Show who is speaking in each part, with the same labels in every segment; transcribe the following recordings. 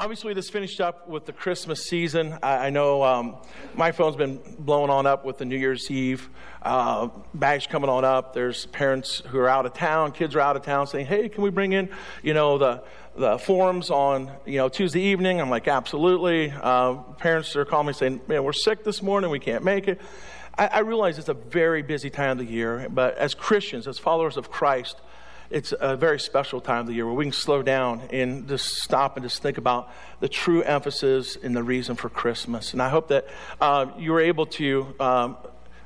Speaker 1: Obviously, this finished up with the Christmas season. I, I know um, my phone's been blowing on up with the New Year's Eve uh, bash coming on up. There's parents who are out of town, kids are out of town, saying, "Hey, can we bring in, you know, the the forums on you know Tuesday evening?" I'm like, "Absolutely." Uh, parents are calling me saying, "Man, we're sick this morning. We can't make it." I, I realize it's a very busy time of the year, but as Christians, as followers of Christ it's a very special time of the year where we can slow down and just stop and just think about the true emphasis and the reason for Christmas. And I hope that uh, you were able to um,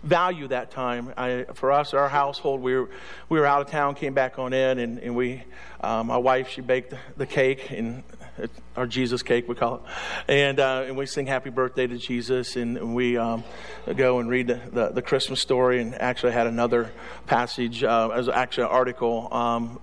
Speaker 1: value that time. I, for us, our household, we were, we were out of town, came back on in, and, and we, uh, my wife, she baked the, the cake, and our Jesus cake, we call it. And, uh, and we sing happy birthday to Jesus, and, and we um, go and read the, the, the, Christmas story, and actually had another passage, uh, as actually an article um,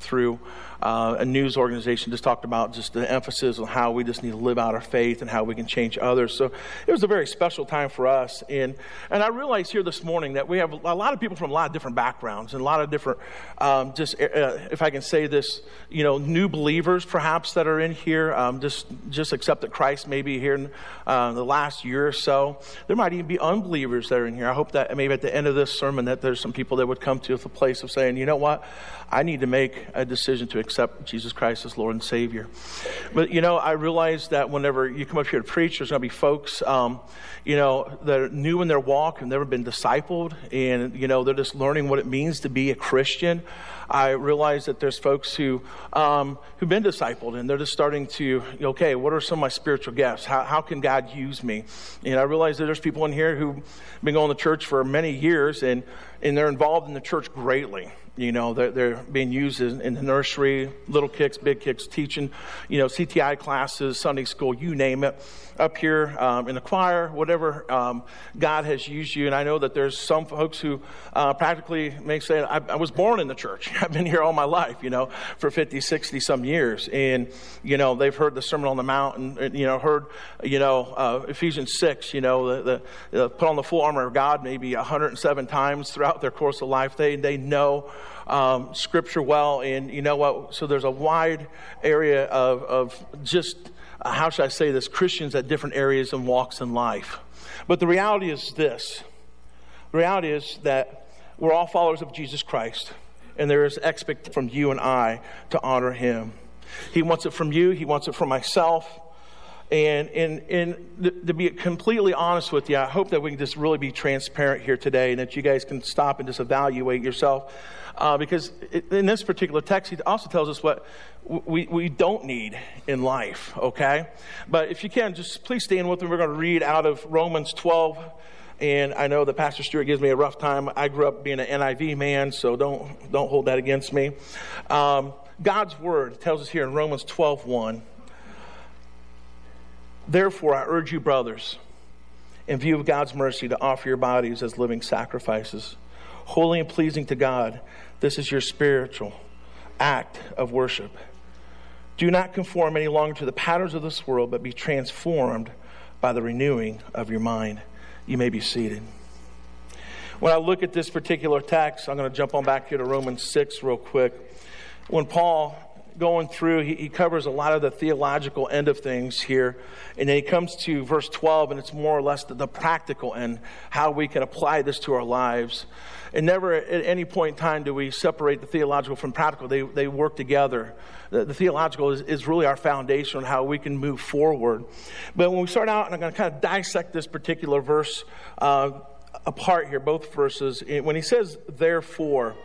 Speaker 1: through uh, a news organization just talked about just the emphasis on how we just need to live out our faith and how we can change others. So it was a very special time for us. And, and I realized here this morning that we have a lot of people from a lot of different backgrounds and a lot of different, um, just uh, if I can say this, you know, new believers perhaps that are in here, um, just, just accepted Christ maybe here in uh, the last year or so. There might even be unbelievers that are in here. I hope that maybe at the end of this sermon that there's some people that would come to the place of saying, you know what, I need to make a decision to accept Jesus Christ as Lord and Savior. But, you know, I realize that whenever you come up here to preach, there's going to be folks, um, you know, that are new in their walk, have never been discipled, and, you know, they're just learning what it means to be a Christian. I realize that there's folks who, um, who've been discipled and they're just starting to, okay, what are some of my spiritual gifts? How, how can God use me? And I realize that there's people in here who've been going to church for many years and, and they're involved in the church greatly. You know, they're, they're being used in, in, the nursery, little kicks, big kicks, teaching, you know, CTI classes, Sunday school, you name it. Up here um, in the choir, whatever um, God has used you. And I know that there's some folks who uh, practically may say, I, I, was born in the church. I've been here all my life, you know, for 50, 60 some years. And, you know, they've heard the Sermon on the Mount and, you know, heard, you know, uh, Ephesians 6, you know, the, the, the, put on the full armor of God maybe 107 times throughout their course of life. They, they know um, Scripture well, and you know what? So there's a wide area of, of just, how should I say this, Christians at different areas and walks in life. But the reality is this the reality is that we're all followers of Jesus Christ, and there is expect from you and I to honor him. He wants it from you, he wants it from myself. And, and, and to be completely honest with you, I hope that we can just really be transparent here today and that you guys can stop and just evaluate yourself. Uh, because in this particular text, he also tells us what we, we don't need in life, okay? But if you can, just please stand with me. We're going to read out of Romans 12. And I know that Pastor Stewart gives me a rough time. I grew up being an NIV man, so don't, don't hold that against me. Um, God's word tells us here in Romans 12 1. Therefore, I urge you, brothers, in view of God's mercy, to offer your bodies as living sacrifices, holy and pleasing to God. This is your spiritual act of worship. Do not conform any longer to the patterns of this world, but be transformed by the renewing of your mind. You may be seated. When I look at this particular text, I'm going to jump on back here to Romans 6 real quick. When Paul going through, he, he, covers a lot of the theological end of things here. And then he comes to verse 12, and it's more or less the, the practical end, how we can apply this to our lives. And never at any point in time do we separate the theological from practical, they, they work together. The, the theological is, is really our foundation on how we can move forward. But when we start out, and I'm going to kind of dissect this particular verse uh, apart here, both verses, when he says, therefore,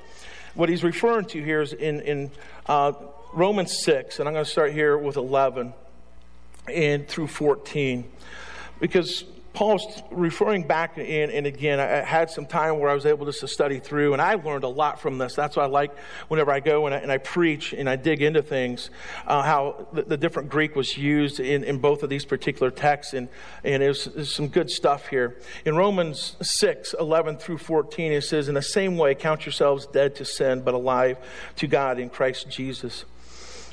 Speaker 1: what he's referring to here is in, in uh, Romans 6, and I'm going to start here with 11 and through 14, because Paul's referring back in, and again, I had some time where I was able just to study through, and I learned a lot from this. That's why I like whenever I go and I, and I preach and I dig into things, uh, how the, the, different Greek was used in, in both of these particular texts, and, and there's, there's some good stuff here. In Romans 6 11 through 14, it says, In the same way, count yourselves dead to sin, but alive to God in Christ Jesus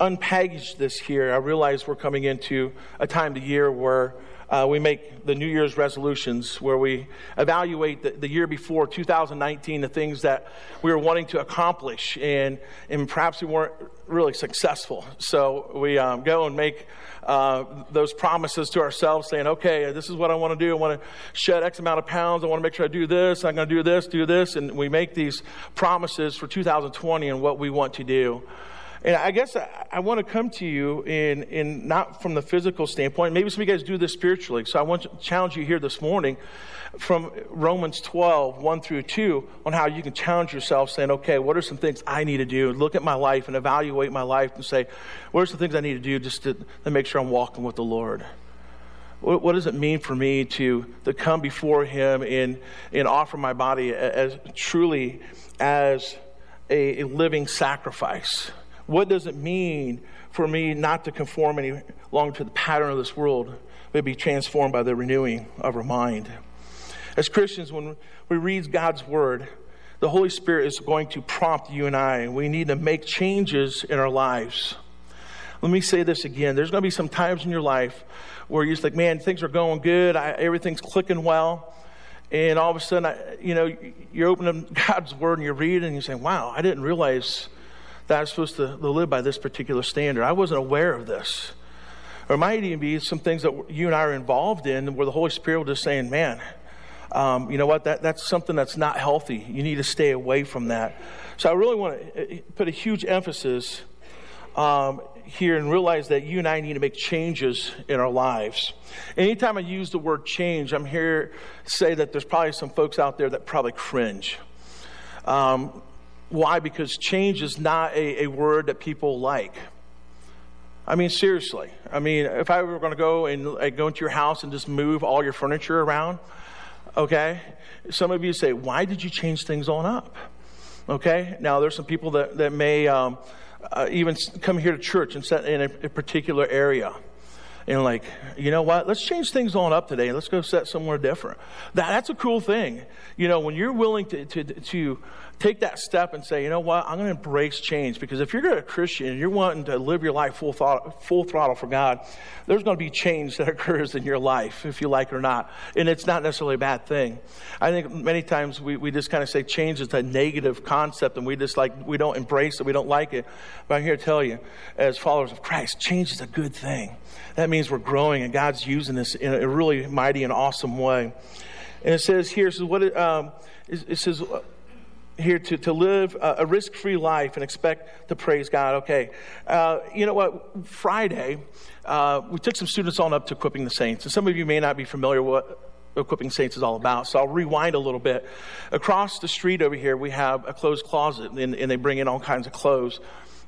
Speaker 1: unpackage this here, I realize we're coming into a time of the year where uh, we make the New Year's resolutions where we evaluate the, the, year before, 2019, the things that we were wanting to accomplish, and, and perhaps we weren't really successful. So we um, go and make uh, those promises to ourselves, saying, okay, this is what I want to do. I want to shed X amount of pounds. I want to make sure I do this. I'm going to do this, do this. And we make these promises for 2020 and what we want to do. And I guess I, I, want to come to you in, in not from the physical standpoint. Maybe some of you guys do this spiritually. So I want to challenge you here this morning from Romans 12, 1 through 2, on how you can challenge yourself saying, okay, what are some things I need to do? Look at my life and evaluate my life and say, what are some things I need to do just to, to make sure I'm walking with the Lord? What, what, does it mean for me to, to come before Him and, and offer my body as truly as a, a living sacrifice? What does it mean for me not to conform any longer to the pattern of this world, but be transformed by the renewing of our mind? As Christians, when we read God's word, the Holy Spirit is going to prompt you and I. We need to make changes in our lives. Let me say this again. There's going to be some times in your life where you're just like, man, things are going good, I, everything's clicking well. And all of a sudden, I, you know, you're opening God's word and you're reading and you're saying, wow, I didn't realize that I'm supposed to live by this particular standard. I wasn't aware of this. Or might even be some things that you and I are involved in where the Holy Spirit will just saying, man, um, you know what, that, that's something that's not healthy. You need to stay away from that. So I really want to uh, put a huge emphasis um, here and realize that you and I need to make changes in our lives. Anytime I use the word change, I'm here to say that there's probably some folks out there that probably cringe. Um, why? Because change is not a, a word that people like. I mean, seriously. I mean, if I were going to go and like, go into your house and just move all your furniture around, okay? Some of you say, why did you change things on up? Okay? Now, there's some people that, that may um, uh, even come here to church and set in a, a particular area and like, you know what? Let's change things on up today. Let's go set somewhere different. That, that's a cool thing. You know, when you're willing to, to, to take that step and say, you know what, I'm going to embrace change. Because if you're a Christian and you're wanting to live your life full, thought, full throttle for God, there's going to be change that occurs in your life, if you like it or not. And it's not necessarily a bad thing. I think many times we, we just kind of say change is a negative concept and we just like, we don't embrace it, we don't like it. But I'm here to tell you, as followers of Christ, change is a good thing. That means we're growing and God's using this in a really mighty and awesome way. And it says here, so what um, it says, here to, to live a, risk free life and expect to praise God. Okay. Uh, you know what? Friday, uh, we took some students on up to Equipping the Saints. And some of you may not be familiar with what Equipping Saints is all about. So I'll rewind a little bit. Across the street over here, we have a closed closet, and, and they bring in all kinds of clothes.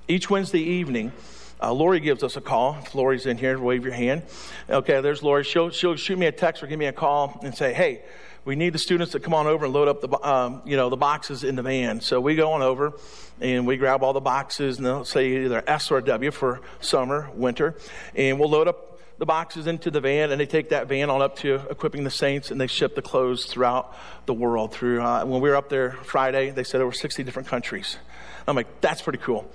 Speaker 1: Each Wednesday evening, uh, Lori gives us a call. If Lori's in here, wave your hand. Okay, there's Lori. She'll, she'll shoot me a text or give me a call and say, hey, we need the students to come on over and load up the, um, you know, the boxes in the van. So we go on over and we grab all the boxes and they'll say either S or W for summer, winter, and we'll load up the boxes into the van and they take that van on up to equipping the saints and they ship the clothes throughout the world. Through uh, when we were up there friday they said over 60 different countries. I'm like that's pretty cool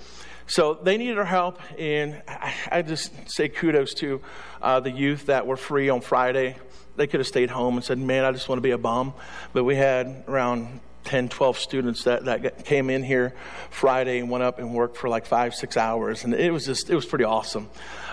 Speaker 1: so they needed our help and i, just say kudos to uh, the youth that were free on friday they could have stayed home and said, Man, I just want to be a bum. But we had around 10, 12 students that, that came in here Friday and went up and worked for like five, six hours. And it was just, it was pretty awesome.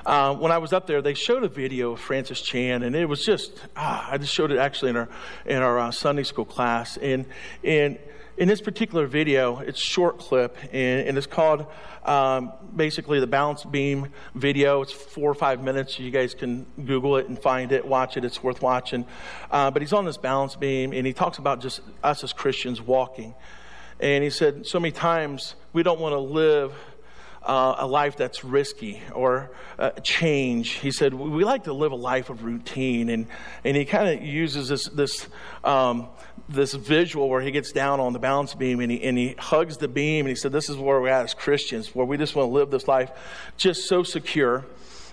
Speaker 1: Uh, when I was up there, they showed a video of Francis Chan, and it was just, ah, I just showed it actually in our, in our uh, Sunday school class. And, and in this particular video, it's short clip, and, and it's called um, basically the balance beam video. It's four or five minutes. You guys can Google it and find it, watch it. It's worth watching. Uh, but he's on this balance beam, and he talks about just us as Christians walking. And he said, so many times we don't want to live uh, a life that's risky or uh, change. He said, We like to live a life of routine. And, and he kind of uses this, this, um, this visual where he gets down on the balance beam and he, and he hugs the beam. And he said, This is where we're at as Christians, where we just want to live this life just so secure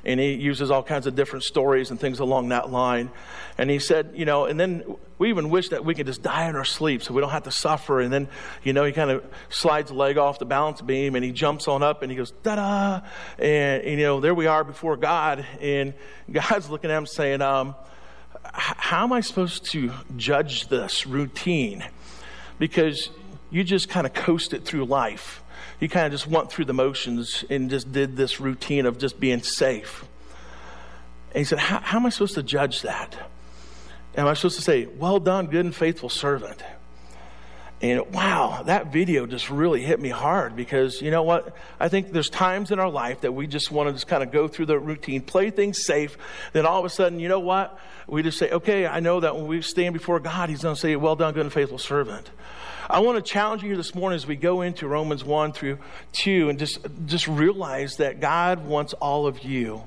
Speaker 1: and he uses all kinds of different stories and things along that line. And he said, you know, and then we even wish that we could just die in our sleep so we don't have to suffer. And then, you know, he kind of slides a leg off the balance beam and he jumps on up and he goes, da da. And, you know, there we are before God. And God's looking at him saying, um, how am I supposed to judge this routine? Because you just kind of coasted through life he kind of just went through the motions and just did this routine of just being safe. And he said, How, how am I supposed to judge that? Am I supposed to say, Well done, good and faithful servant? And wow, that video just really hit me hard because you know what? I think there's times in our life that we just want to just kind of go through the routine, play things safe. Then all of a sudden, you know what? We just say, okay, I know that when we stand before God, He's going to say, well done, good and faithful servant. I want to challenge you here this morning as we go into Romans 1 through 2 and just, just realize that God wants all of you.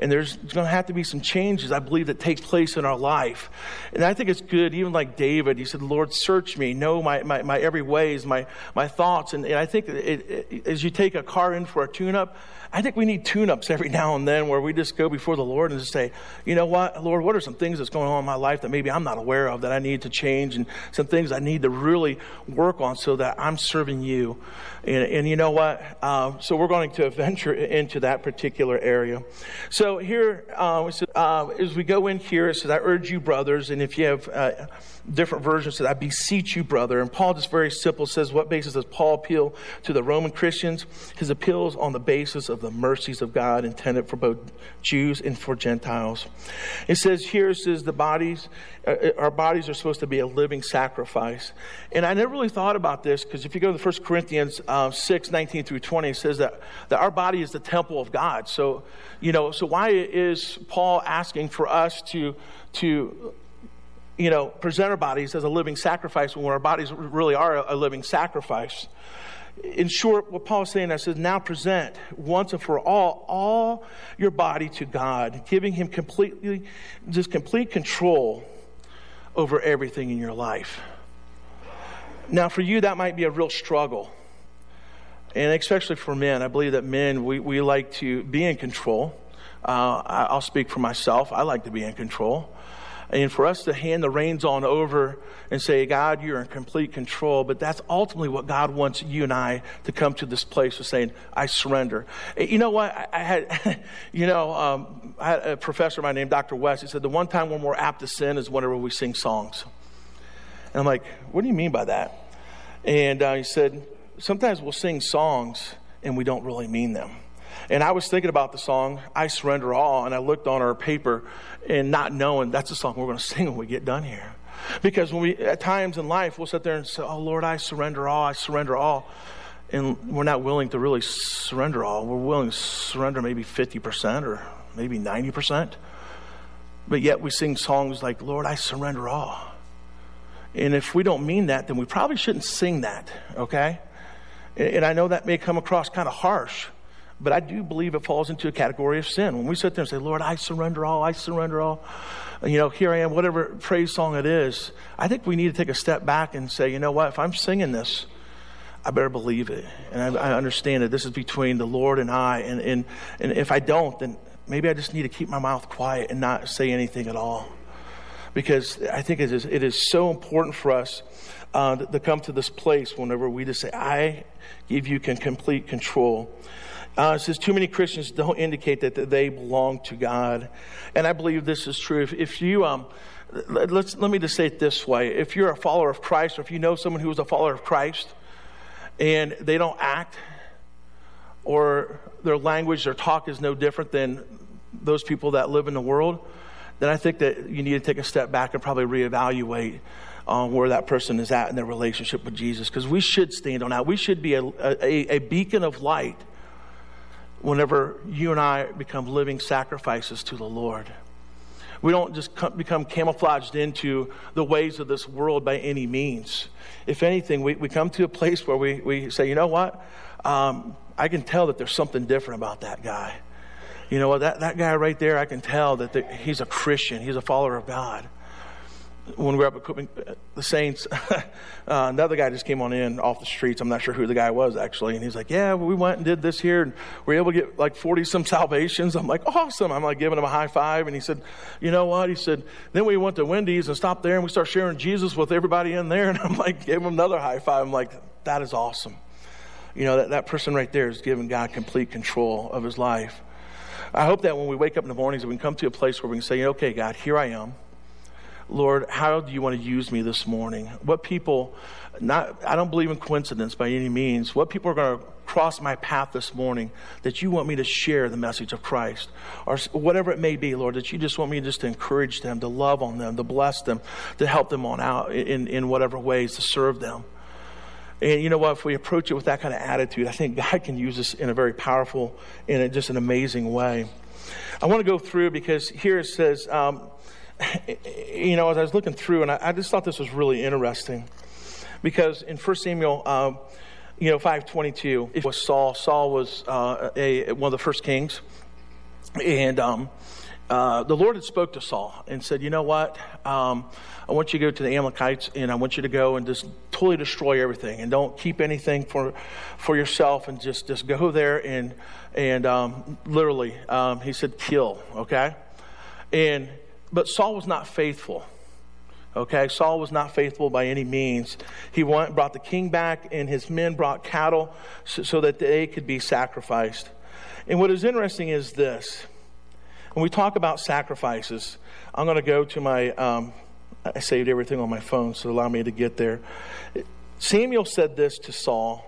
Speaker 1: And there's going to have to be some changes, I believe, that take place in our life. And I think it's good, even like David, he said, Lord, search me, know my, my, my every ways, my, my thoughts. And, and I think it, it, as you take a car in for a tune up, I think we need tune ups every now and then where we just go before the Lord and just say, you know what, Lord, what are some things that's going on in my life that maybe I'm not aware of that I need to change and some things I need to really work on so that I'm serving you. And, and you know what? Uh, so we're going to venture into that particular area. So here, uh, uh, as we go in here, it says, I urge you, brothers, and if you have uh, different versions said, I beseech you, brother. And Paul just very simple says, what basis does Paul appeal to the Roman Christians? His appeal is on the basis of the mercies of God intended for both Jews and for Gentiles. It says here, it says the bodies, uh, our bodies are supposed to be a living sacrifice. And I never really thought about this because if you go to the 1 Corinthians uh, 6, 19 through 20, says that, that our body is the temple of God. So, you know, so why is Paul asking for us to, to you know, present our bodies as a living sacrifice when our bodies really are a, living sacrifice. In short, what Paul is saying, I says, now present once and for all all your body to God, giving Him completely, just complete control over everything in your life. Now, for you, that might be a real struggle. And especially for men, I believe that men, we, we like to be in control. Uh, I'll speak for myself. I like to be in control and for us to hand the reins on over and say, God, you're in complete control. But that's ultimately what God wants you and I to come to this place of saying, I surrender. You know what? I, had, you know, um, I had a professor of mine named Dr. West. He said, the one time when we're more apt to sin is whenever we sing songs. And I'm like, what do you mean by that? And uh, he said, sometimes we'll sing songs and we don't really mean them. And I was thinking about the song, I Surrender All, and I looked on our paper and not knowing that's the song we're going to sing when we get done here. Because when we, at times in life, we'll sit there and say, Oh Lord, I surrender all, I surrender all. And we're not willing to really surrender all. We're willing to surrender maybe 50% or maybe 90%. But yet we sing songs like, Lord, I surrender all. And if we don't mean that, then we probably shouldn't sing that, okay? And I know that may come across kind of harsh. But I do believe it falls into a category of sin. When we sit there and say, Lord, I surrender all, I surrender all, you know, here I am, whatever praise song it is, I think we need to take a step back and say, you know what, if I'm singing this, I better believe it. And I, I understand that this is between the Lord and I. And, and, and if I don't, then maybe I just need to keep my mouth quiet and not say anything at all. Because I think it is, it is so important for us uh, to, come to this place whenever we just say, I give you can complete control. Uh, it says too many Christians don't indicate that, that they belong to God, and I believe this is true. If, if you um, let's let me just say it this way: if you're a follower of Christ, or if you know someone who is a follower of Christ, and they don't act, or their language, their talk is no different than those people that live in the world, then I think that you need to take a step back and probably reevaluate on where that person is at in their relationship with Jesus. Because we should stand on that. We should be a, a, a beacon of light whenever you and I become living sacrifices to the Lord. We don't just become camouflaged into the ways of this world by any means. If anything, we, we come to a place where we, we say, you know what? Um, I can tell that there's something different about that guy. You know what? That, that guy right there, I can tell that the, he's a Christian. He's a follower of God. When we were up equipping the Saints, uh, another guy just came on in off the streets. I'm not sure who the guy was actually. And he's like, Yeah, well, we went and did this here and we were able to get like 40 some salvations. I'm like, Awesome. I'm like giving him a high five. And he said, You know what? He said, Then we went to Wendy's and stopped there and we started sharing Jesus with everybody in there. And I'm like, Gave him another high five. I'm like, That is awesome. You know, that, that person right there is giving God complete control of his life. I hope that when we wake up in the mornings, we can come to a place where we can say, okay, God, here I am. Lord, how do you want to use me this morning? What people, not, I don't believe in coincidence by any means. What people are going to cross my path this morning that you want me to share the message of Christ or whatever it may be, Lord, that you just want me just to encourage them, to love on them, to bless them, to help them on out in, in whatever ways to serve them. And you know what? If we approach it with that kind of attitude, I think God can use us in a very powerful, in a, just an amazing way. I want to go through because here it says, um, you know, as I was looking through, and I, I, just thought this was really interesting because in 1 Samuel, um, you know, 522, it was Saul. Saul was uh, a, one of the first kings. And um, uh, the Lord had spoke to Saul and said, you know what? Um, I want you to go to the Amalekites and I want you to go and just totally destroy everything and don't keep anything for, for yourself and just, just go there and, and um, literally, um, he said, kill, okay? And, but Saul was not faithful. Okay, Saul was not faithful by any means. He went, brought the king back, and his men brought cattle so, so that they could be sacrificed. And what is interesting is this when we talk about sacrifices, I'm going to go to my, um, I saved everything on my phone, so allow me to get there. Samuel said this to Saul.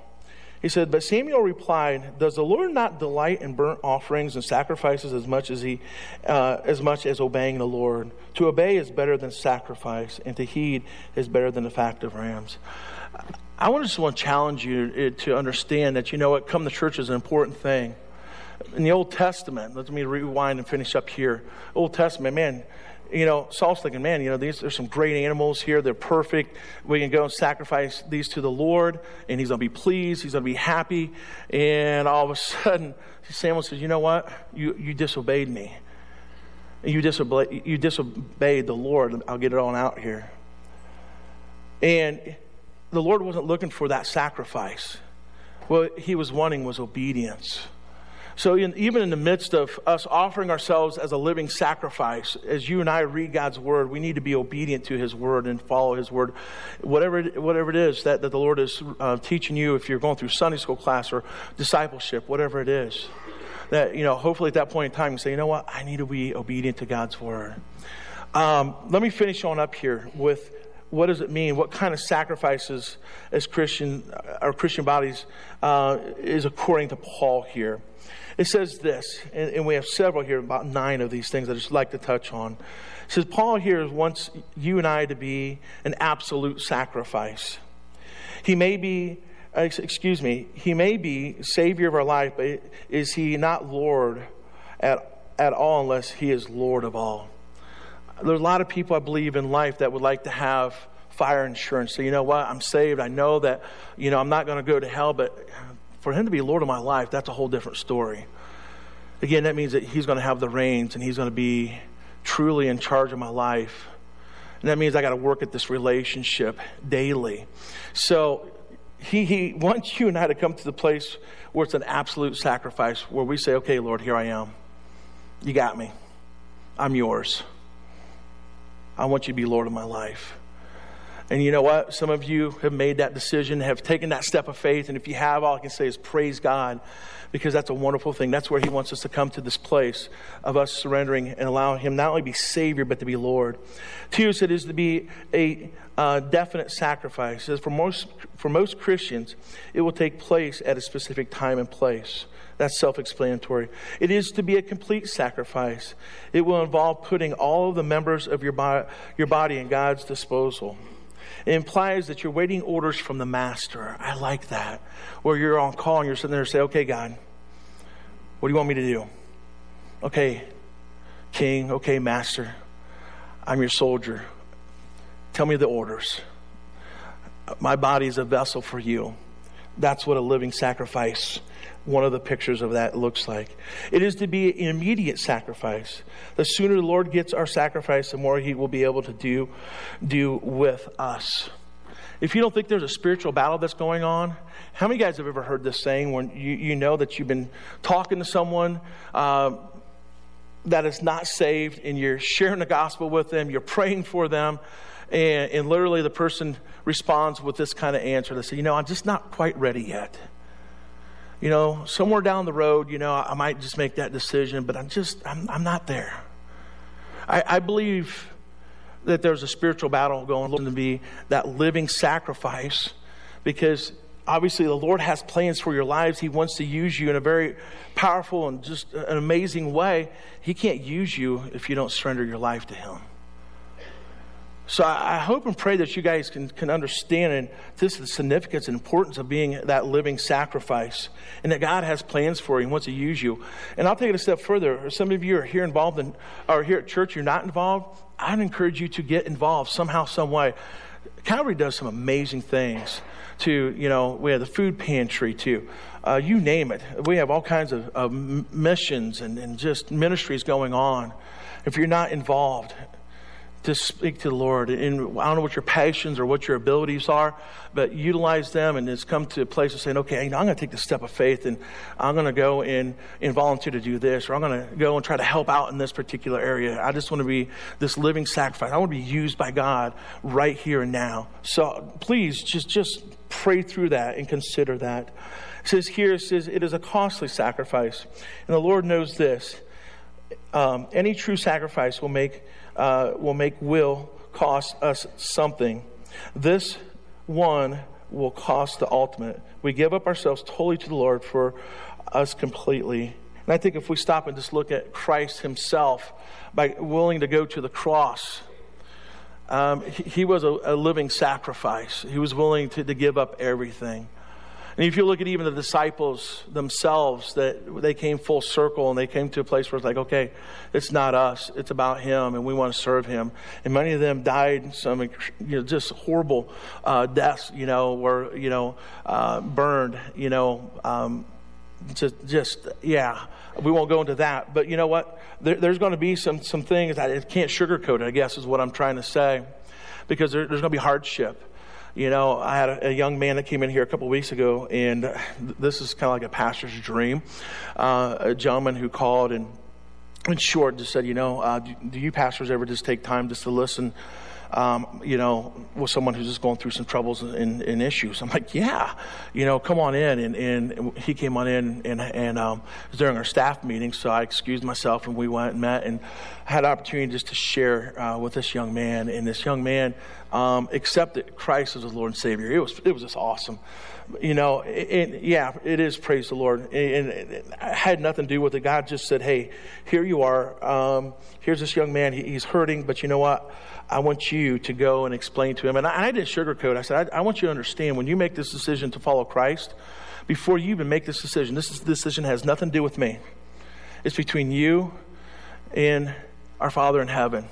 Speaker 1: He said, But Samuel replied, Does the Lord not delight in burnt offerings and sacrifices as much as he, uh, as much as obeying the Lord? To obey is better than sacrifice, and to heed is better than the fact of rams. I just want to challenge you uh, to understand that you know what, come to church is an important thing in the Old Testament, let me rewind and finish up here. Old Testament, man, you know, Saul's thinking, man, you know, these there's some great animals here. They're perfect. We can go and sacrifice these to the Lord, and he's going to be pleased. He's going to be happy. And all of a sudden, Samuel says, you know what? You, you disobeyed me. You disobeyed, you disobeyed the Lord. I'll get it on out here. And the Lord wasn't looking for that sacrifice. What he was wanting was obedience. So, in, even in the midst of us offering ourselves as a living sacrifice, as you and I read God's word, we need to be obedient to His word and follow His word. Whatever, whatever it is that, that the Lord is uh, teaching you, if you're going through Sunday school class or discipleship, whatever it is, that, you know, hopefully at that point in time, you say, you know what, I need to be obedient to God's word. Um, let me finish on up here with what does it mean? What kind of sacrifices as Christian, our Christian bodies uh, is according to Paul here? It says this, and, and, we have several here, about nine of these things I just like to touch on. It says, Paul here wants you and I to be an absolute sacrifice. He may be, excuse me, he may be Savior of our life, but is he not Lord at, at all unless he is Lord of all? There's a lot of people, I believe, in life that would like to have fire insurance. So, you know what? I'm saved. I know that, you know, I'm not going to go to hell, but for him to be Lord of my life, that's a whole different story. Again, that means that he's going to have the reins and he's going to be truly in charge of my life. And that means I got to work at this relationship daily. So he, he wants you and I to come to the place where it's an absolute sacrifice, where we say, okay, Lord, here I am. You got me. I'm yours. I want you to be Lord of my life. And you know what? Some of you have made that decision, have taken that step of faith. And if you have, all I can say is praise God because that's a wonderful thing. That's where He wants us to come to this place of us surrendering and allowing Him not only to be Savior, but to be Lord. Two, it is to be a uh, definite sacrifice. For most, for most Christians, it will take place at a specific time and place. That's self explanatory. It is to be a complete sacrifice. It will involve putting all of the members of your, bo- your body in God's disposal. It implies that you're waiting orders from the master. I like that. Where you're on call and you're sitting there and say, okay, God, what do you want me to do? Okay, king, okay, master, I'm your soldier. Tell me the orders. My body is a vessel for you. That's what a living sacrifice one of the pictures of that looks like. It is to be an immediate sacrifice. The sooner the Lord gets our sacrifice, the more He will be able to do, do with us. If you don't think there's a spiritual battle that's going on, how many guys have ever heard this saying when you, you know that you've been talking to someone uh, that is not saved and you're sharing the gospel with them, you're praying for them, and, and literally the person responds with this kind of answer. They say, You know, I'm just not quite ready yet you know, somewhere down the road, you know, I might just make that decision, but I'm just, I'm, I'm not there. I, I believe that there's a spiritual battle going on to be that living sacrifice because obviously the Lord has plans for your lives. He wants to use you in a very powerful and just an amazing way. He can't use you if you don't surrender your life to Him. So I, hope and pray that you guys can, can understand and this the significance and importance of being that living sacrifice and that God has plans for you and wants to use you. And I'll take it a step further. Some of you are here involved in, or here at church, you're not involved. I'd encourage you to get involved somehow, some way. Calvary does some amazing things to, you know, we have the food pantry too. Uh, you name it. We have all kinds of, of missions and, and just ministries going on. If you're not involved, to speak to the Lord. And I don't know what your passions or what your abilities are, but utilize them and it's come to a place of saying, okay, you know, I'm going to take the step of faith and I'm going to go and, and volunteer to do this, or I'm going to go and try to help out in this particular area. I just want to be this living sacrifice. I want to be used by God right here and now. So please just, just pray through that and consider that. It says here, it says, it is a costly sacrifice. And the Lord knows this. Um, any true sacrifice will make uh, will make will cost us something. This one will cost the ultimate. We give up ourselves totally to the Lord for us completely. And I think if we stop and just look at Christ himself, by willing to go to the cross, um, he, he, was a, a, living sacrifice. He was willing to, to give up everything. And if you look at even the disciples themselves, that they came full circle and they came to a place where it's like, okay, it's not us, it's about Him, and we want to serve Him. And many of them died some, you know, just horrible uh, deaths, you know, were you know uh, burned, you know, um, just just yeah. We won't go into that, but you know what? There, there's going to be some some things I can't sugarcoat it. I guess is what I'm trying to say, because there, there's going to be hardship you know, I had a, a, young man that came in here a couple weeks ago, and this is kind of like a pastor's dream. Uh, a gentleman who called and, in short, just said, you know, uh, do, do, you pastors ever just take time just to listen? Um, you know, with someone who's just going through some troubles and, and, issues. I'm like, yeah, you know, come on in. And, and he came on in and, and um, it was during our staff meeting, so I excused myself and we went and met and had opportunity just to share uh, with this young man. And this young man um, accepted Christ as his Lord and Savior. It was it was just awesome. You know, and yeah, it is praise the Lord. And, it had nothing to do with it. God just said, "Hey, here you are. Um, here's this young man. He, he's hurting, but you know what? I want you to go and explain to him." And I, I didn't sugarcoat. I said, I, "I want you to understand when you make this decision to follow Christ." Before you even make this decision, this decision has nothing to do with me. It's between you and our Father in heaven.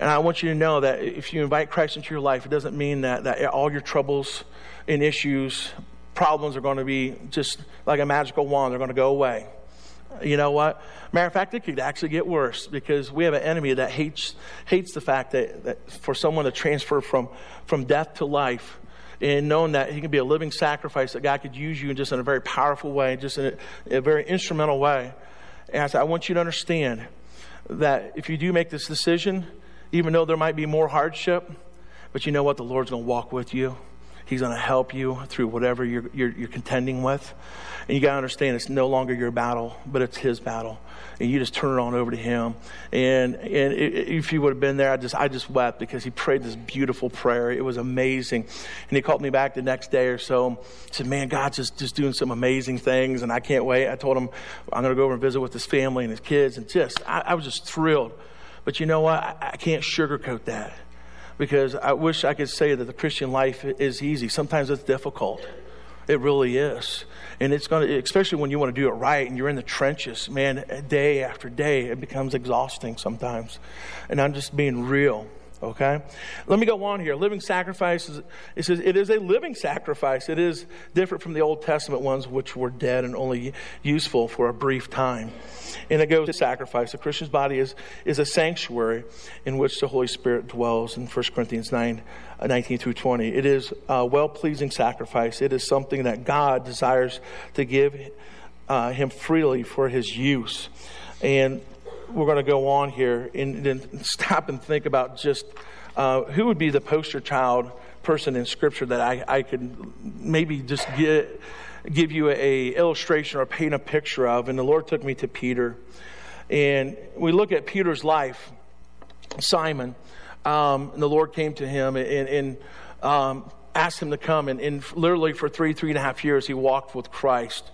Speaker 1: And I want you to know that if you invite Christ into your life, it doesn't mean that, that all your troubles and issues, problems are going to be just like a magical wand. They're going to go away. You know what? Matter of fact, it could actually get worse because we have an enemy that hates, hates the fact that, that for someone to transfer from, from death to life and knowing that he can be a living sacrifice, that God could use you in just in a very powerful way, just in a, a very instrumental way. And I said, I want you to understand that if you do make this decision, even though there might be more hardship, but you know what? The Lord's going to walk with you. He's going to help you through whatever you're, you're, you're contending with. And you got to understand it's no longer your battle, but it's His battle. And you just turn it on over to Him. And, and if you would have been there, I just, I just wept because He prayed this beautiful prayer. It was amazing. And He called me back the next day or so. He said, Man, God's just, just doing some amazing things. And I can't wait. I told him I'm going to go over and visit with his family and his kids. And just, I, I was just thrilled. But you know what? I, I can't sugarcoat that because I wish I could say that the Christian life is easy. Sometimes it's difficult. It really is. And it's going to, especially when you want to do it right and you're in the trenches, man, day after day, it becomes exhausting sometimes. And I'm just being real. Okay? Let me go on here. Living sacrifice, it says it is a living sacrifice. It is different from the Old Testament ones, which were dead and only useful for a brief time. And it goes to sacrifice. The Christian's body is, is a sanctuary in which the Holy Spirit dwells in 1 Corinthians 9, uh, 19 through 20. It is a well pleasing sacrifice. It is something that God desires to give uh, Him freely for His use. And we're going to go on here and then stop and think about just uh, who would be the poster child person in Scripture that I, I could maybe just get, give you a illustration or paint a picture of. And the Lord took me to Peter, and we look at Peter's life. Simon, um, and the Lord came to him and, and um, asked him to come, and, and literally for three, three and a half years, he walked with Christ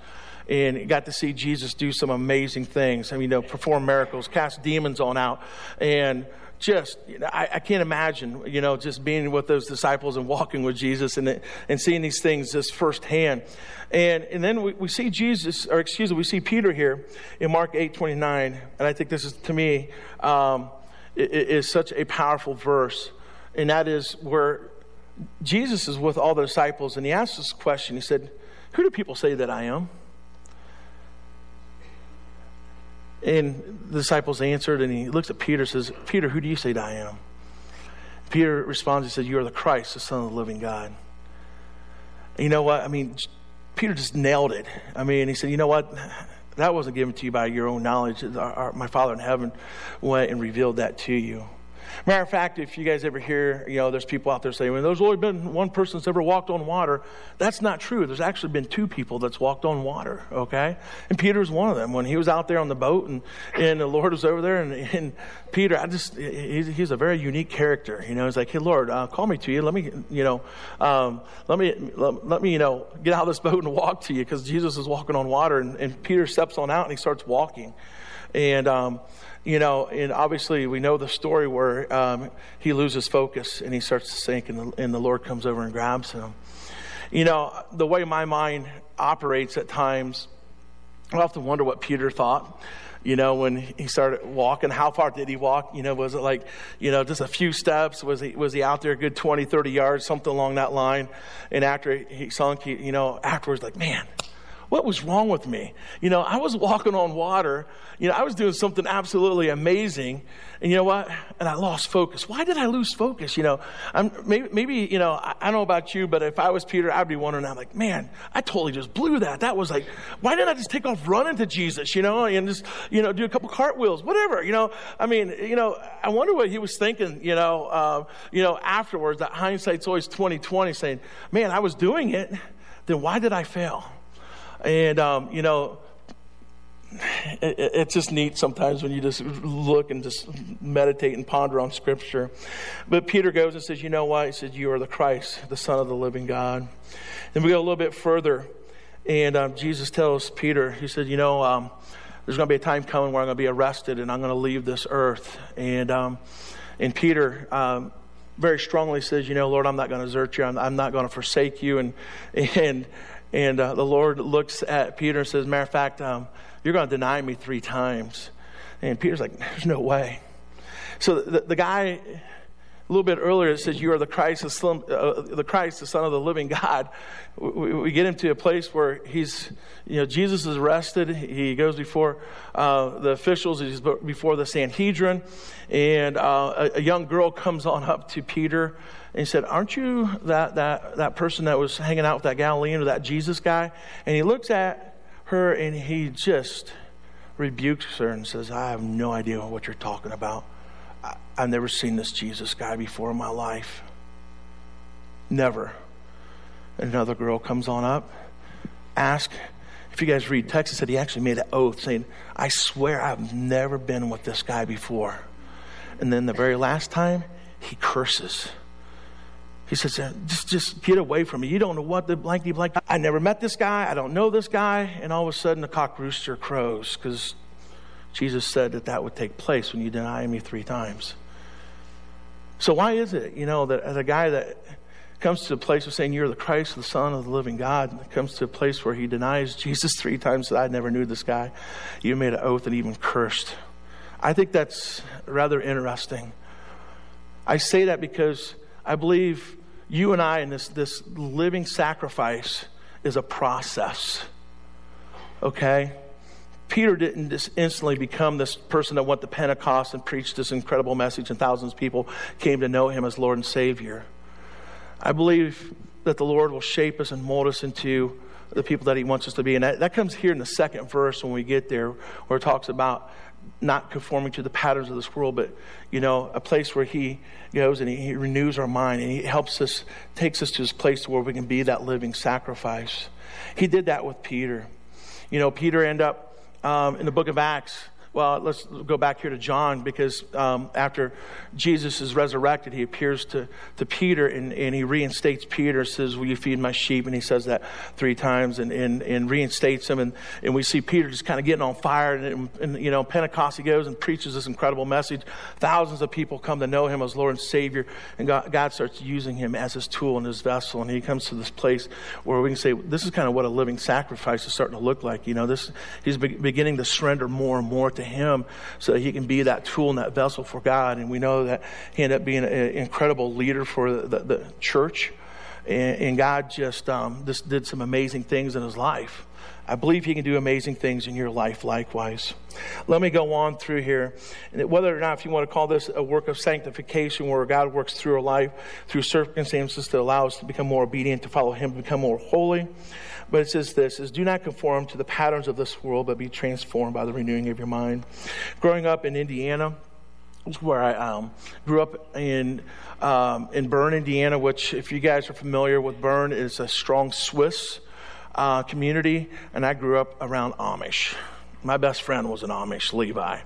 Speaker 1: and got to see Jesus do some amazing things. I mean, you know, perform miracles, cast demons on out, and just you I, I, can't imagine, you know, just being with those disciples and walking with Jesus and and seeing these things just firsthand. And and then we, we see Jesus, or excuse me, we see Peter here in Mark eight twenty nine, and I think this is to me um, is such a powerful verse, and that is where Jesus is with all the disciples, and he asks this question. He said, "Who do people say that I am?" And the disciples answered, and he looks at Peter and says, Peter, who do you say that I am? Peter responds, he says, You are the Christ, the Son of the living God. And you know what? I mean, Peter just nailed it. I mean, he said, You know what? That wasn't given to you by your own knowledge. Our, our, my Father in heaven went and revealed that to you. Matter of fact, if you guys ever hear, you know, there's people out there saying, well, there's only been one person that's ever walked on water. That's not true. There's actually been two people that's walked on water, okay? And Peter's one of them. When he was out there on the boat and, and the Lord was over there, and, and Peter, I just, he's, he's a very unique character. You know, he's like, hey, Lord, uh, call me to you. Let me, you know, um, let me, let, let, me, you know, get out of this boat and walk to you because Jesus is walking on water. And, and Peter steps on out and he starts walking. And, um, you know, and obviously we know the story where um, he loses focus and he starts to sink, and the, and the Lord comes over and grabs him. You know, the way my mind operates at times, I often wonder what Peter thought. You know, when he started walking, how far did he walk? You know, was it like, you know, just a few steps? Was he, was he out there a good 20, 30 yards, something along that line? And after he sunk, he, you know, afterwards, like, man, what was wrong with me? You know, I was walking on water. You know, I was doing something absolutely amazing. And you know what? And I lost focus. Why did I lose focus? You know, I'm, maybe, maybe, you know, I, I don't know about you, but if I was Peter, I'd be wondering, I'm like, man, I totally just blew that. That was like, why didn't I just take off running to Jesus, you know, and just, you know, do a couple cartwheels, whatever, you know? I mean, you know, I wonder what he was thinking, you know, uh, you know, afterwards, that hindsight's always 2020 saying, man, I was doing it. Then why did I fail? And, um, you know, it, it's just neat sometimes when you just look and just meditate and ponder on Scripture. But Peter goes and says, You know what? He said, You are the Christ, the Son of the living God. Then we go a little bit further, and um, Jesus tells Peter, He said, You know, um, there's going to be a time coming where I'm going to be arrested and I'm going to leave this earth. And, um, and Peter, um, very strongly says, you know, Lord, I'm not going to desert you. I'm, I'm not going to forsake you. And, and, and uh, the Lord looks at Peter and says, Matter of fact, um, you're going to deny me three times. And Peter's like, There's no way. So the, the guy, a little bit earlier, it says, You are the Christ, the Son, uh, Christ, the Son of the living God. We, we, get him to a place where he's, you know, Jesus is arrested. He goes before uh, the officials, he's before the Sanhedrin. And uh, a, a young girl comes on up to Peter and he said, Aren't you that, that, that person that was hanging out with that Galilean or that Jesus guy? And he looks at her and he just rebukes her and says, I have no idea what you're talking about. I've never seen this Jesus guy before in my life. Never. And another girl comes on up, ask. If you guys read text, it said he actually made an oath saying, I swear I've never been with this guy before. And then the very last time, he curses. He says, just, just get away from me. You don't know what the blankety blank. I never met this guy. I don't know this guy. And all of a sudden, the cock rooster crows because Jesus said that that would take place when you deny me three times. So, why is it, you know, that as a guy that comes to a place of saying, You're the Christ, the Son of the living God, comes to a place where he denies Jesus three times that I never knew this guy, you made an oath and even cursed. I think that's rather interesting. I say that because I believe you and I in this, this living sacrifice is a process. Okay? Peter didn't just instantly become this person that went to Pentecost and preached this incredible message, and thousands of people came to know him as Lord and Savior. I believe that the Lord will shape us and mold us into the people that He wants us to be. And that, that comes here in the second verse when we get there, where it talks about not conforming to the patterns of this world, but you know, a place where He goes and He, renews our mind and He helps us, takes us to this place where we can be that living sacrifice. He did that with Peter. You know, Peter ended up um, in the book of Acts well, let's go back here to John because um, after Jesus is resurrected, he appears to, to Peter and, and he reinstates Peter, says, Will you feed my sheep? And he says that three times and, and, and reinstates him. And, and we see Peter just kind of getting on fire. And, and, you know, Pentecost, he goes and preaches this incredible message. Thousands of people come to know him as Lord and Savior. And God, God starts using him as his tool and his vessel. And he comes to this place where we can say, This is kind of what a living sacrifice is starting to look like. You know, this, he's be- beginning to surrender more and more to him so that he can be that tool and that vessel for God. And we know that he ended up being an incredible leader for the, the, the church. And, and, God just, um, just did some amazing things in his life. I believe he can do amazing things in your life likewise. Let me go on through here. Whether or not, if you want to call this a work of sanctification, where God works through our life, through circumstances to allow us to become more obedient, to follow him, to become more holy. But it says this is do not conform to the patterns of this world, but be transformed by the renewing of your mind. Growing up in Indiana, is where I um, grew up in um, in Berne, Indiana, which, if you guys are familiar with Berne, is a strong Swiss uh, community, and I grew up around Amish. My best friend was an Amish, Levi,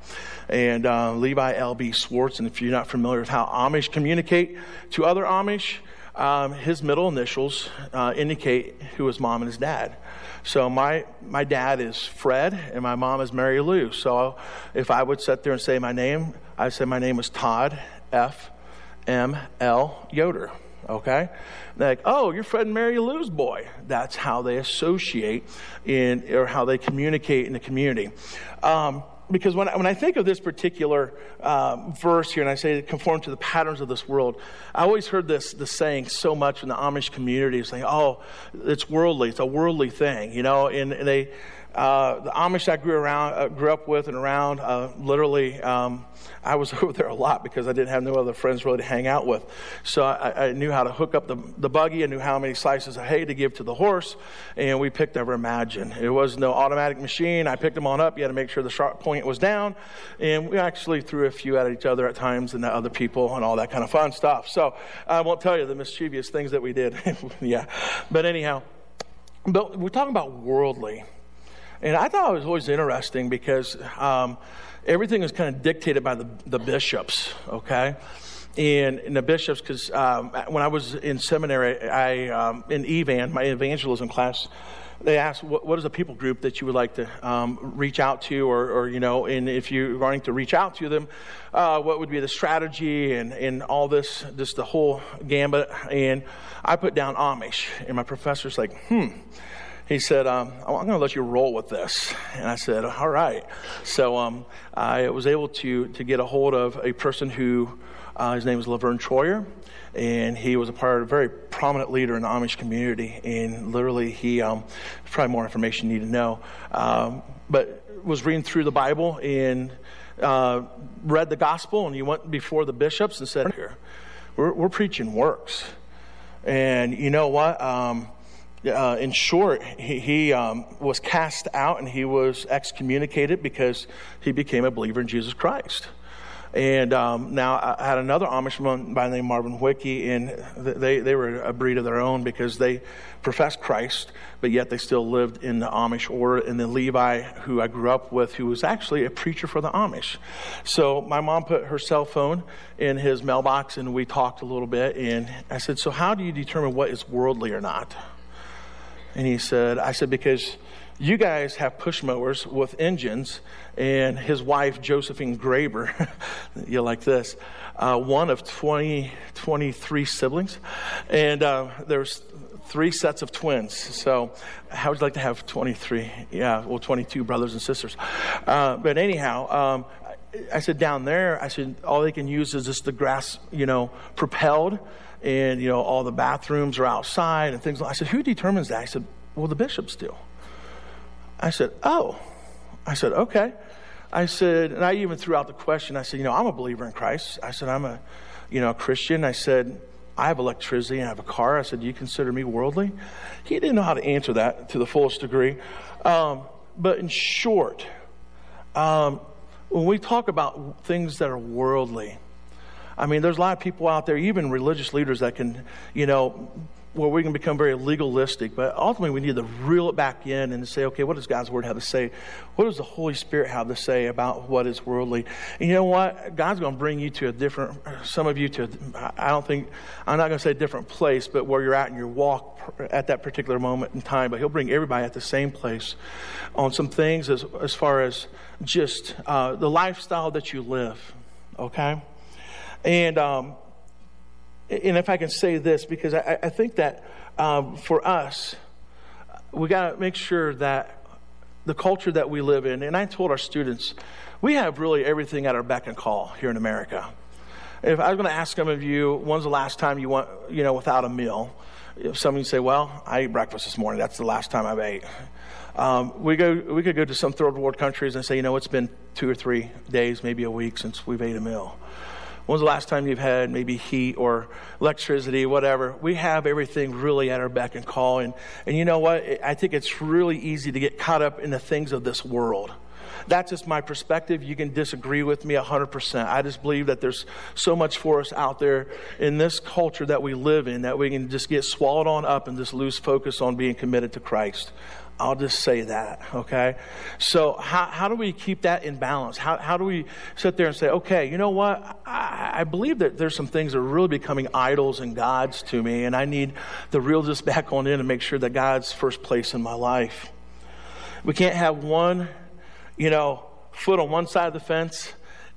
Speaker 1: and uh, Levi L.B. Swartz. And if you're not familiar with how Amish communicate to other Amish, um, his middle initials uh, indicate who his mom and his dad. So my, my dad is Fred and my mom is Mary Lou. So if I would sit there and say my name, I'd say my name is Todd F. M. L. Yoder. Okay? Like, oh, you're Fred and Mary Lou's boy. That's how they associate in, or how they communicate in the community. Um, because when I, when I think of this particular uh, verse here and I say conform to the patterns of this world, I always heard this, this saying so much in the Amish community saying, oh, it's worldly, it's a worldly thing, you know, and, and they, uh, the Amish I grew around, uh, grew up with and around, uh, literally, um, I was over there a lot because I didn't have no other friends really to hang out with. So I, I, knew how to hook up the, the buggy. I knew how many slices of hay to give to the horse, and we picked ever imagine. It was no automatic machine. I picked them on up. You had to make sure the sharp point was down, and we actually threw a few at each other at times and at other people and all that kind of fun stuff. So I won't tell you the mischievous things that we did. yeah, but anyhow, but we're talking about worldly. And I thought it was always interesting because um, everything was kind of dictated by the, the bishops, okay? And, and the bishops, because um, when I was in seminary, I um, in Evan, my evangelism class, they asked, what, what is a people group that you would like to um, reach out to, or, or, you know, and if you're going to reach out to them, uh, what would be the strategy and, and all this, just the whole gambit. And I put down Amish, and my professor's like, hmm he said, um, I'm going to let you roll with this. And I said, all right. So um, I was able to, to get a hold of a person who, uh, his name is Laverne Troyer, and he was a part of a very prominent leader in the Amish community. And literally, he, um, probably more information you need to know, um, but was reading through the Bible and uh, read the gospel, and he went before the bishops and said, here, we're, we're preaching works. And you know what? Uh, in short, he, he um, was cast out and he was excommunicated because he became a believer in Jesus Christ. And um, now I had another Amishman by the name Marvin Wicke, and they, they were a breed of their own because they professed Christ, but yet they still lived in the Amish order. And then Levi, who I grew up with, who was actually a preacher for the Amish. So my mom put her cell phone in his mailbox, and we talked a little bit. And I said, So, how do you determine what is worldly or not? And he said, I said, because you guys have push mowers with engines, and his wife, Josephine Graber, you like this, uh, one of 20, 23 siblings. And uh, there's three sets of twins. So, how would you like to have 23? Yeah, well, 22 brothers and sisters. Uh, but anyhow, um, I said, down there, I said, all they can use is just the grass, you know, propelled, and, you know, all the bathrooms are outside and things like I said, who determines that? I said, well, the bishops do. I said, oh. I said, okay. I said, and I even threw out the question. I said, you know, I'm a believer in Christ. I said, I'm a, you know, a Christian. I said, I have electricity and I have a car. I said, do you consider me worldly? He didn't know how to answer that to the fullest degree. Um, but in short, um, when we talk about things that are worldly, I mean, there's a lot of people out there, even religious leaders, that can, you know, where we can become very legalistic, but ultimately we need to reel it back in and say, okay, what does God's word have to say? What does the Holy Spirit have to say about what is worldly? And you know what? God's going to bring you to a different, some of you to, I don't think, I'm not going to say a different place, but where you're at in your walk at that particular moment in time, but He'll bring everybody at the same place on some things as, as far as just uh, the lifestyle that you live, okay? And, um, and if I can say this, because I, I think that um, for us, we got to make sure that the culture that we live in, and I told our students, we have really everything at our beck and call here in America. If I was going to ask some of you, when's the last time you went, you know, without a meal? If some of you say, well, I ate breakfast this morning. That's the last time I've ate. Um, we, go, we could go to some third world countries and say, you know, it's been two or three days, maybe a week since we've ate a meal. When's the last time you've had maybe heat or electricity, whatever? We have everything really at our beck and call. And, and you know what? I think it's really easy to get caught up in the things of this world. That's just my perspective. You can disagree with me 100%. I just believe that there's so much for us out there in this culture that we live in that we can just get swallowed on up and just lose focus on being committed to Christ. I'll just say that, okay? So, how, how do we keep that in balance? How, how do we sit there and say, okay, you know what? I, I believe that there's some things that are really becoming idols and gods to me, and I need to reel this back on in and make sure that God's first place in my life. We can't have one, you know, foot on one side of the fence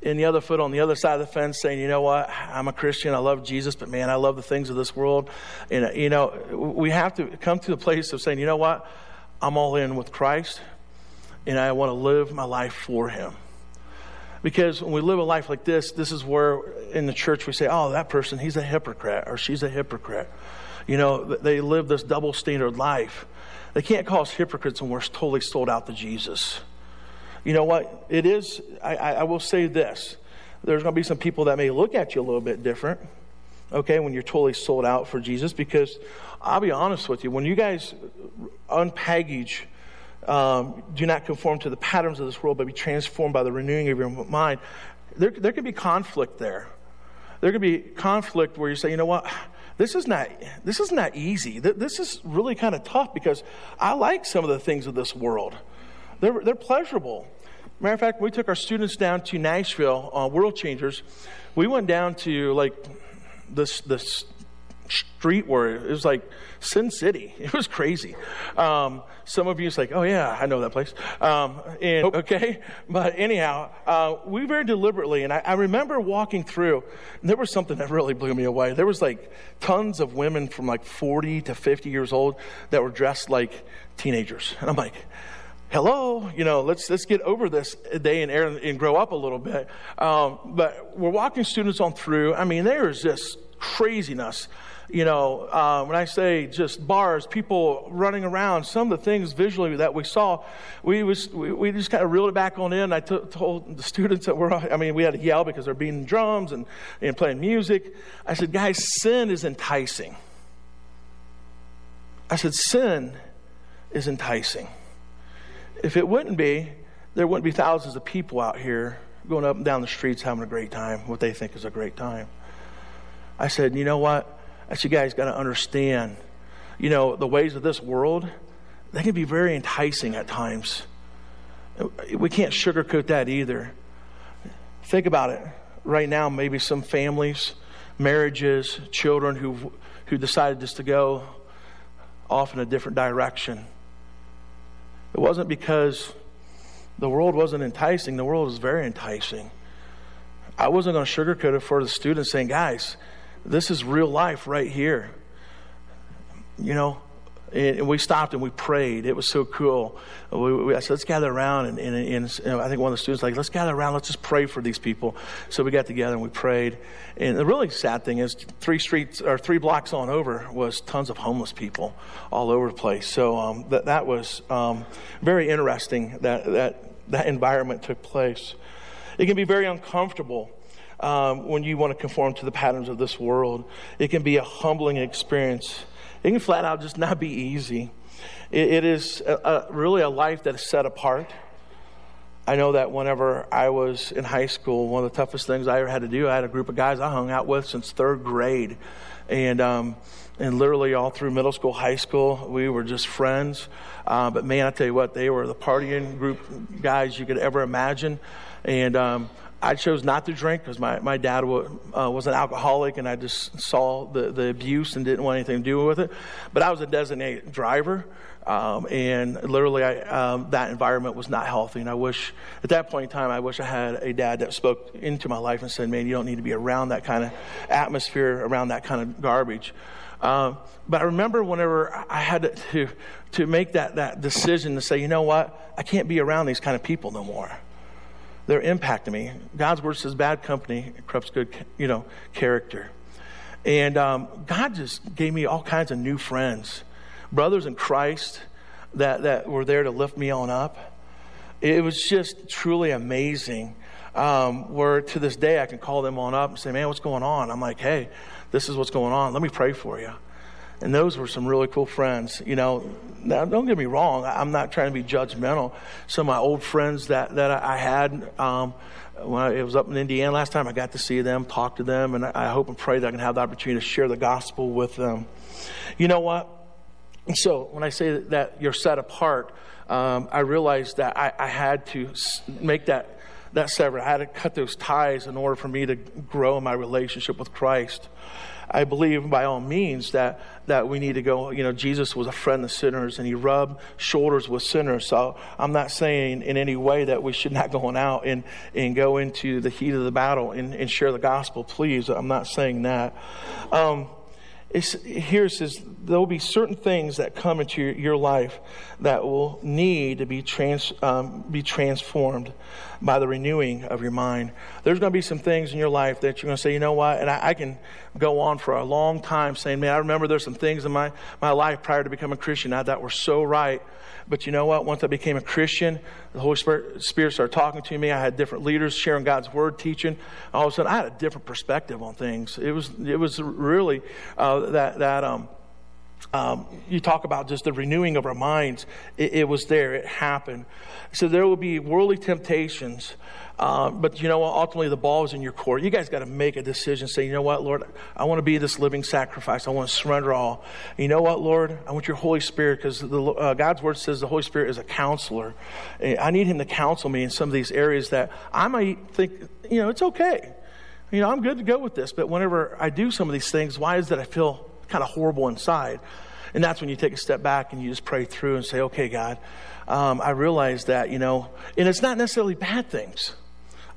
Speaker 1: and the other foot on the other side of the fence saying, you know what, I'm a Christian, I love Jesus, but man, I love the things of this world. And, you know, we have to come to the place of saying, you know what, I'm all in with Christ and I want to live my life for Him. Because when we live a life like this, this is where in the church we say, oh, that person, he's a hypocrite or she's a hypocrite. You know, they live this double standard life. They can't call us hypocrites when we're totally sold out to Jesus. You know what? It is, I, I will say this. There's going to be some people that may look at you a little bit different, okay, when you're totally sold out for Jesus, because I'll be honest with you, when you guys unpackage, um, do not conform to the patterns of this world, but be transformed by the renewing of your mind, there, there could be conflict there. There can be conflict where you say, you know what, this is not, this is not easy. This is really kind of tough because I like some of the things of this world. They're, they're pleasurable. Matter of fact, we took our students down to Nashville uh, World Changers. We went down to like this, this street where it was like Sin City. It was crazy. Um, some of you is like, oh yeah, I know that place. Um, and okay, but anyhow, uh, we very deliberately, and I, I, remember walking through. There was something that really blew me away. There was like tons of women from like 40 to 50 years old that were dressed like teenagers, and I'm like. Hello, you know, let's let's get over this day and air and grow up a little bit. Um, but we're walking students on through. I mean, there is just craziness you know, uh, when I say just bars, people running around, some of the things visually that we saw, we, was, we, we just kind of reeled it back on in. I t- told the students that we were, i mean, we had to yell because they're beating drums and, and playing music. I said, guys, sin is enticing. I said, sin is enticing. If it wouldn't be, there wouldn't be thousands of people out here going up and down the streets having a great time, what they think is a great time. I said, you know what? That you guys got to understand. You know, the ways of this world, they can be very enticing at times. We can't sugarcoat that either. Think about it. Right now, maybe some families, marriages, children who who decided just to go off in a different direction. It wasn't because the world wasn't enticing. The world is very enticing. I wasn't going to sugarcoat it for the students saying, guys, this is real life right here. You know, and we stopped and we prayed. It was so cool. We, we, I said, let's gather around. And, and, and, I think one of the students like, let's gather around. Let's just pray for these people. So we got together and we prayed. And the really sad thing is, three streets or three blocks on over was tons of homeless people all over the place. So um, that that was um, very interesting that that that environment took place. It can be very uncomfortable. Um, when you want to conform to the patterns of this world, it can be a humbling experience it can flat out just not be easy. it, it is a, a, really a life that is set apart. I know that whenever I was in high school, one of the toughest things I ever had to do, I had a group of guys I hung out with since third grade. And, um, and literally all through middle school, high school, we were just friends. Uh, but man, I tell you what, they were the partying group guys you could ever imagine. And um, I chose not to drink because my, my dad w- uh, was an alcoholic and I just saw the, the abuse and didn't want anything to do with it. But I was a designated driver. Um, and literally, I, um, that environment was not healthy. And I wish, at that point in time, I wish I had a dad that spoke into my life and said, Man, you don't need to be around that kind of atmosphere, around that kind of garbage. Um, but I remember whenever I had to, to, make that, that decision to say, you know what, I can't be around these kind of people no more they're impacting me. God's word says bad company corrupts good, you know, character. And um, God just gave me all kinds of new friends, brothers in Christ that, that were there to lift me on up. It was just truly amazing. Um, where to this day I can call them on up and say, "Man, what's going on?" I'm like, "Hey, this is what's going on. Let me pray for you." And those were some really cool friends. You know, now don't get me wrong, I'm not trying to be judgmental. Some of my old friends that, that I had, um, when I, it was up in Indiana last time, I got to see them, talk to them, and I hope and pray that I can have the opportunity to share the gospel with them. You know what? So when I say that you're set apart, um, I realized that I, I had to make that that sever. I had to cut those ties in order for me to grow in my relationship with Christ. I believe by all means that, that we need to go, you know, Jesus was a friend of sinners and he rubbed shoulders with sinners. So I'm not saying in any way that we should not go on out and, and go into the heat of the battle and, and share the gospel, please. I'm not saying that. Um, here it says there will be certain things that come into your, your life that will need to be, trans, um, be transformed by the renewing of your mind. There's going to be some things in your life that you're going to say, you know what? And I, I, can go on for a long time saying, man, I remember there's some things in my, my life prior to becoming a Christian that were so right. But you know what? Once I became a Christian, the Holy Spirit, Spirit started talking to me. I had different leaders sharing God's word, teaching. All of a sudden, I had a different perspective on things. It was it was really uh, that that um, um, you talk about just the renewing of our minds. It, it was there. It happened. So there will be worldly temptations uh, but you know what? Ultimately, the ball is in your court. You guys got to make a decision. Say, you know what, Lord, I want to be this living sacrifice. I want to surrender all. You know what, Lord? I want your Holy Spirit because uh, God's word says the Holy Spirit is a counselor. I need Him to counsel me in some of these areas that I might think, you know, it's okay. You know, I'm good to go with this. But whenever I do some of these things, why is that I feel kind of horrible inside? And that's when you take a step back and you just pray through and say, okay, God, um, I realize that, you know, and it's not necessarily bad things.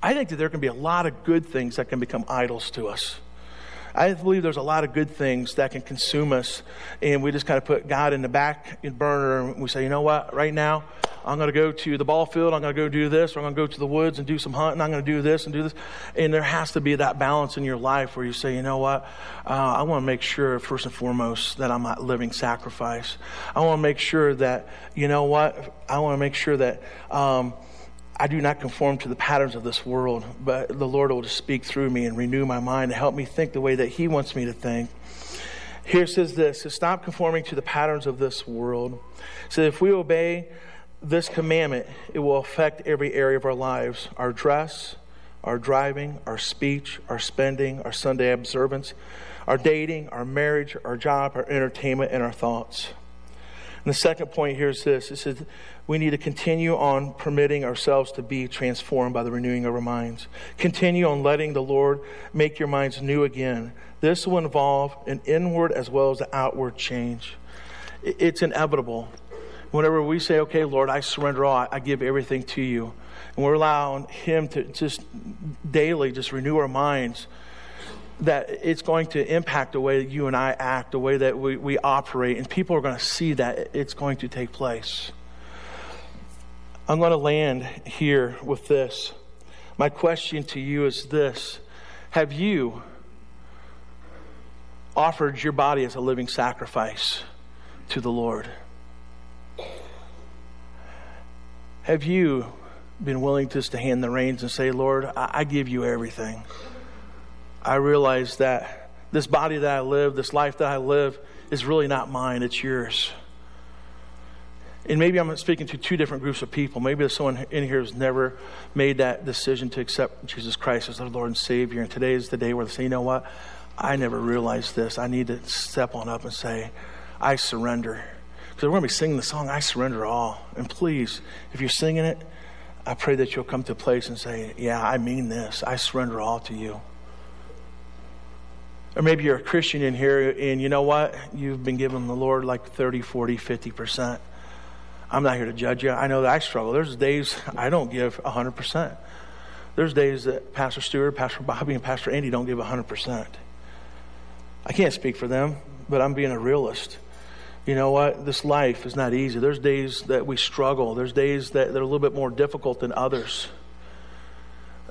Speaker 1: I think that there can be a lot of good things that can become idols to us. I believe there's a lot of good things that can consume us, and we just kind of put God in the back burner, and we say, you know what, right now, I'm going to go to the ball field, I'm going to go do this, I'm going to go to the woods and do some hunting, I'm going to do this and do this. And there has to be that balance in your life where you say, you know what, uh, I want to make sure, first and foremost, that I'm not living sacrifice. I want to make sure that, you know what, I want to make sure that. Um, I do not conform to the patterns of this world, but the Lord will just speak through me and renew my mind and help me think the way that He wants me to think. Here says this to stop conforming to the patterns of this world. So if we obey this commandment, it will affect every area of our lives our dress, our driving, our speech, our spending, our Sunday observance, our dating, our marriage, our job, our entertainment, and our thoughts. And the second point here is this it says we need to continue on permitting ourselves to be transformed by the renewing of our minds. Continue on letting the Lord make your minds new again. This will involve an inward as well as an outward change. It's inevitable. Whenever we say, okay, Lord, I surrender all, I give everything to you, and we're allowing Him to just daily just renew our minds, that it's going to impact the way that you and I act, the way that we, we operate, and people are going to see that it's going to take place. I'm going to land here with this. My question to you is this Have you offered your body as a living sacrifice to the Lord? Have you been willing just to hand the reins and say, Lord, I, I give you everything? I realize that this body that I live, this life that I live, is really not mine, it's yours. And maybe I'm speaking to two different groups of people. Maybe there's someone in here who's never made that decision to accept Jesus Christ as their Lord and Savior. And today is the day where they say, you know what? I never realized this. I need to step on up and say, I surrender. Because we're going to be singing the song, I Surrender All. And please, if you're singing it, I pray that you'll come to a place and say, Yeah, I mean this. I surrender all to you. Or maybe you're a Christian in here and you know what? You've been giving the Lord like 30, 40, 50%. I'm not here to judge you. I know that I struggle. There's days I don't give 100%. There's days that Pastor Stewart, Pastor Bobby, and Pastor Andy don't give 100%. I can't speak for them, but I'm being a realist. You know what? This life is not easy. There's days that we struggle, there's days that, that are a little bit more difficult than others.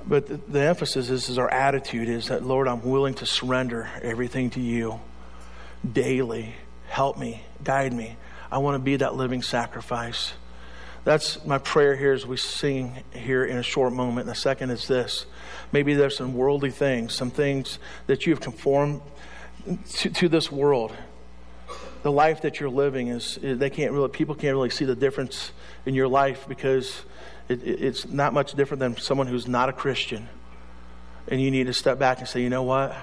Speaker 1: But the, the emphasis is, is our attitude is that, Lord, I'm willing to surrender everything to you daily. Help me, guide me. I want to be that living sacrifice. That's my prayer here as we sing here in a short moment. And the second is this maybe there's some worldly things, some things that you've conformed to, to this world. The life that you're living is, eh, they can't really, people can't really see the difference in your life because it, it, it's not much different than someone who's not a Christian. And you need to step back and say, you know what?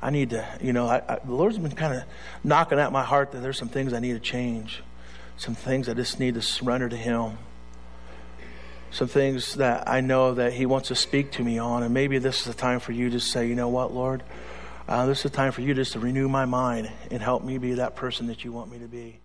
Speaker 1: I need to, you know, I, I, the Lord's been kind of knocking at my heart that there's some things I need to change, some things I just need to surrender to Him, some things that I know that He wants to speak to me on. And maybe this is the time for you to say, you know what, Lord? Uh, this is the time for you just to renew my mind and help me be that person that you want me to be.